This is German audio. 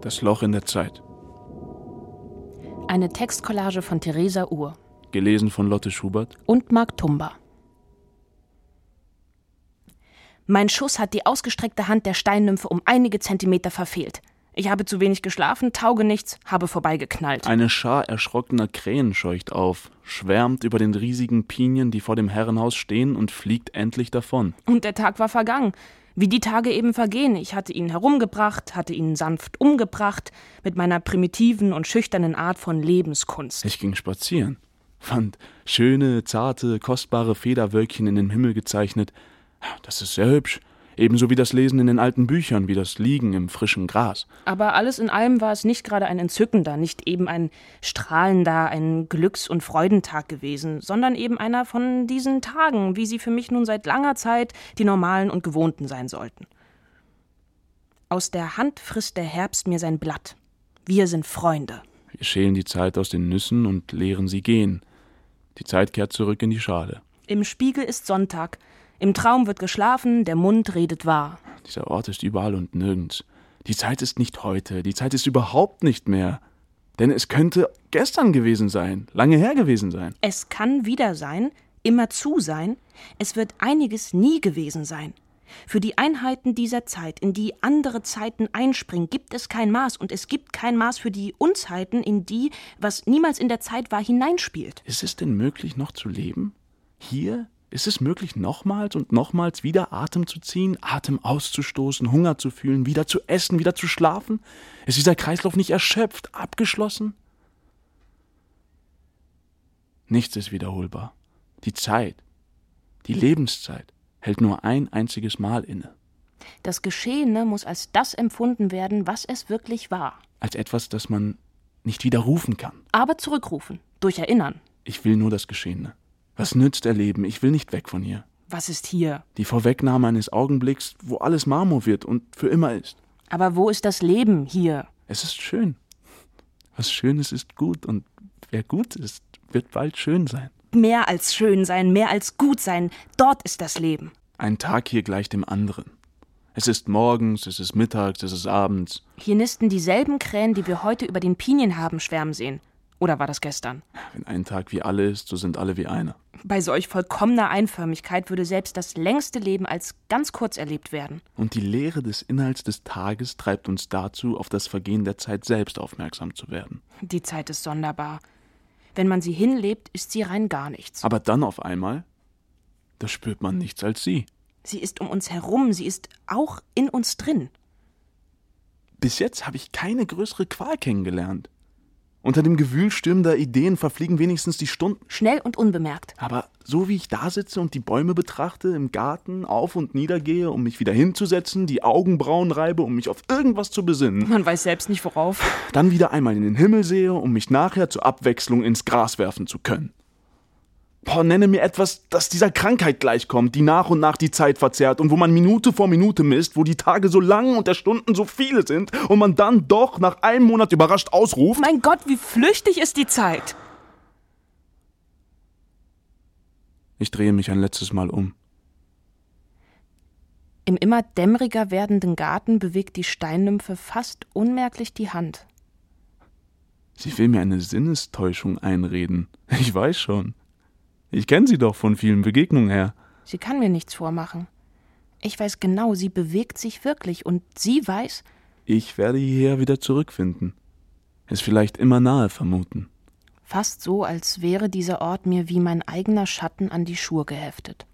Das Loch in der Zeit. Eine Textcollage von Theresa Uhr. Gelesen von Lotte Schubert. Und Marc Tumba. Mein Schuss hat die ausgestreckte Hand der Steinnymphe um einige Zentimeter verfehlt. Ich habe zu wenig geschlafen, tauge nichts, habe vorbeigeknallt. Eine Schar erschrockener Krähen scheucht auf, schwärmt über den riesigen Pinien, die vor dem Herrenhaus stehen, und fliegt endlich davon. Und der Tag war vergangen. Wie die Tage eben vergehen. Ich hatte ihn herumgebracht, hatte ihn sanft umgebracht, mit meiner primitiven und schüchternen Art von Lebenskunst. Ich ging spazieren, fand schöne, zarte, kostbare Federwölkchen in den Himmel gezeichnet. Das ist sehr hübsch. Ebenso wie das Lesen in den alten Büchern, wie das Liegen im frischen Gras. Aber alles in allem war es nicht gerade ein entzückender, nicht eben ein strahlender, ein Glücks- und Freudentag gewesen, sondern eben einer von diesen Tagen, wie sie für mich nun seit langer Zeit die normalen und gewohnten sein sollten. Aus der Hand frisst der Herbst mir sein Blatt. Wir sind Freunde. Wir schälen die Zeit aus den Nüssen und lehren sie gehen. Die Zeit kehrt zurück in die Schale. Im Spiegel ist Sonntag, im Traum wird geschlafen, der Mund redet wahr. Dieser Ort ist überall und nirgends. Die Zeit ist nicht heute, die Zeit ist überhaupt nicht mehr. Denn es könnte gestern gewesen sein, lange her gewesen sein. Es kann wieder sein, immer zu sein, es wird einiges nie gewesen sein. Für die Einheiten dieser Zeit, in die andere Zeiten einspringen, gibt es kein Maß und es gibt kein Maß für die Unzeiten, in die, was niemals in der Zeit war, hineinspielt. Ist es denn möglich, noch zu leben? Hier, ist es möglich, nochmals und nochmals wieder Atem zu ziehen, Atem auszustoßen, Hunger zu fühlen, wieder zu essen, wieder zu schlafen? Ist dieser Kreislauf nicht erschöpft, abgeschlossen? Nichts ist wiederholbar. Die Zeit, die Lebenszeit, hält nur ein einziges Mal inne. Das Geschehene muss als das empfunden werden, was es wirklich war. Als etwas, das man nicht widerrufen kann. Aber zurückrufen, durch Erinnern. Ich will nur das Geschehene. Was nützt Erleben? Ich will nicht weg von hier. Was ist hier? Die Vorwegnahme eines Augenblicks, wo alles Marmor wird und für immer ist. Aber wo ist das Leben hier? Es ist schön. Was Schönes ist gut und wer gut ist, wird bald schön sein. Mehr als schön sein, mehr als gut sein, dort ist das Leben. Ein Tag hier gleich dem anderen. Es ist morgens, es ist mittags, es ist abends. Hier nisten dieselben Krähen, die wir heute über den Pinien haben schwärmen sehen. Oder war das gestern? Wenn ein Tag wie alle ist, so sind alle wie einer. Bei solch vollkommener Einförmigkeit würde selbst das längste Leben als ganz kurz erlebt werden. Und die Lehre des Inhalts des Tages treibt uns dazu, auf das Vergehen der Zeit selbst aufmerksam zu werden. Die Zeit ist sonderbar. Wenn man sie hinlebt, ist sie rein gar nichts. Aber dann auf einmal, da spürt man nichts als sie. Sie ist um uns herum, sie ist auch in uns drin. Bis jetzt habe ich keine größere Qual kennengelernt. Unter dem Gewühl stürmender Ideen verfliegen wenigstens die Stunden. Schnell und unbemerkt. Aber so wie ich da sitze und die Bäume betrachte, im Garten auf und nieder gehe, um mich wieder hinzusetzen, die Augenbrauen reibe, um mich auf irgendwas zu besinnen. Man weiß selbst nicht worauf. Dann wieder einmal in den Himmel sehe, um mich nachher zur Abwechslung ins Gras werfen zu können. Boah, nenne mir etwas, das dieser Krankheit gleichkommt, die nach und nach die Zeit verzerrt und wo man Minute vor Minute misst, wo die Tage so lang und der Stunden so viele sind und man dann doch nach einem Monat überrascht ausruft. Mein Gott, wie flüchtig ist die Zeit! Ich drehe mich ein letztes Mal um. Im immer dämmeriger werdenden Garten bewegt die Steinnymphe fast unmerklich die Hand. Sie will mir eine Sinnestäuschung einreden. Ich weiß schon. Ich kenne sie doch von vielen Begegnungen her. Sie kann mir nichts vormachen. Ich weiß genau, sie bewegt sich wirklich und sie weiß. Ich werde hierher wieder zurückfinden. Es vielleicht immer nahe vermuten. Fast so, als wäre dieser Ort mir wie mein eigener Schatten an die Schuhe geheftet.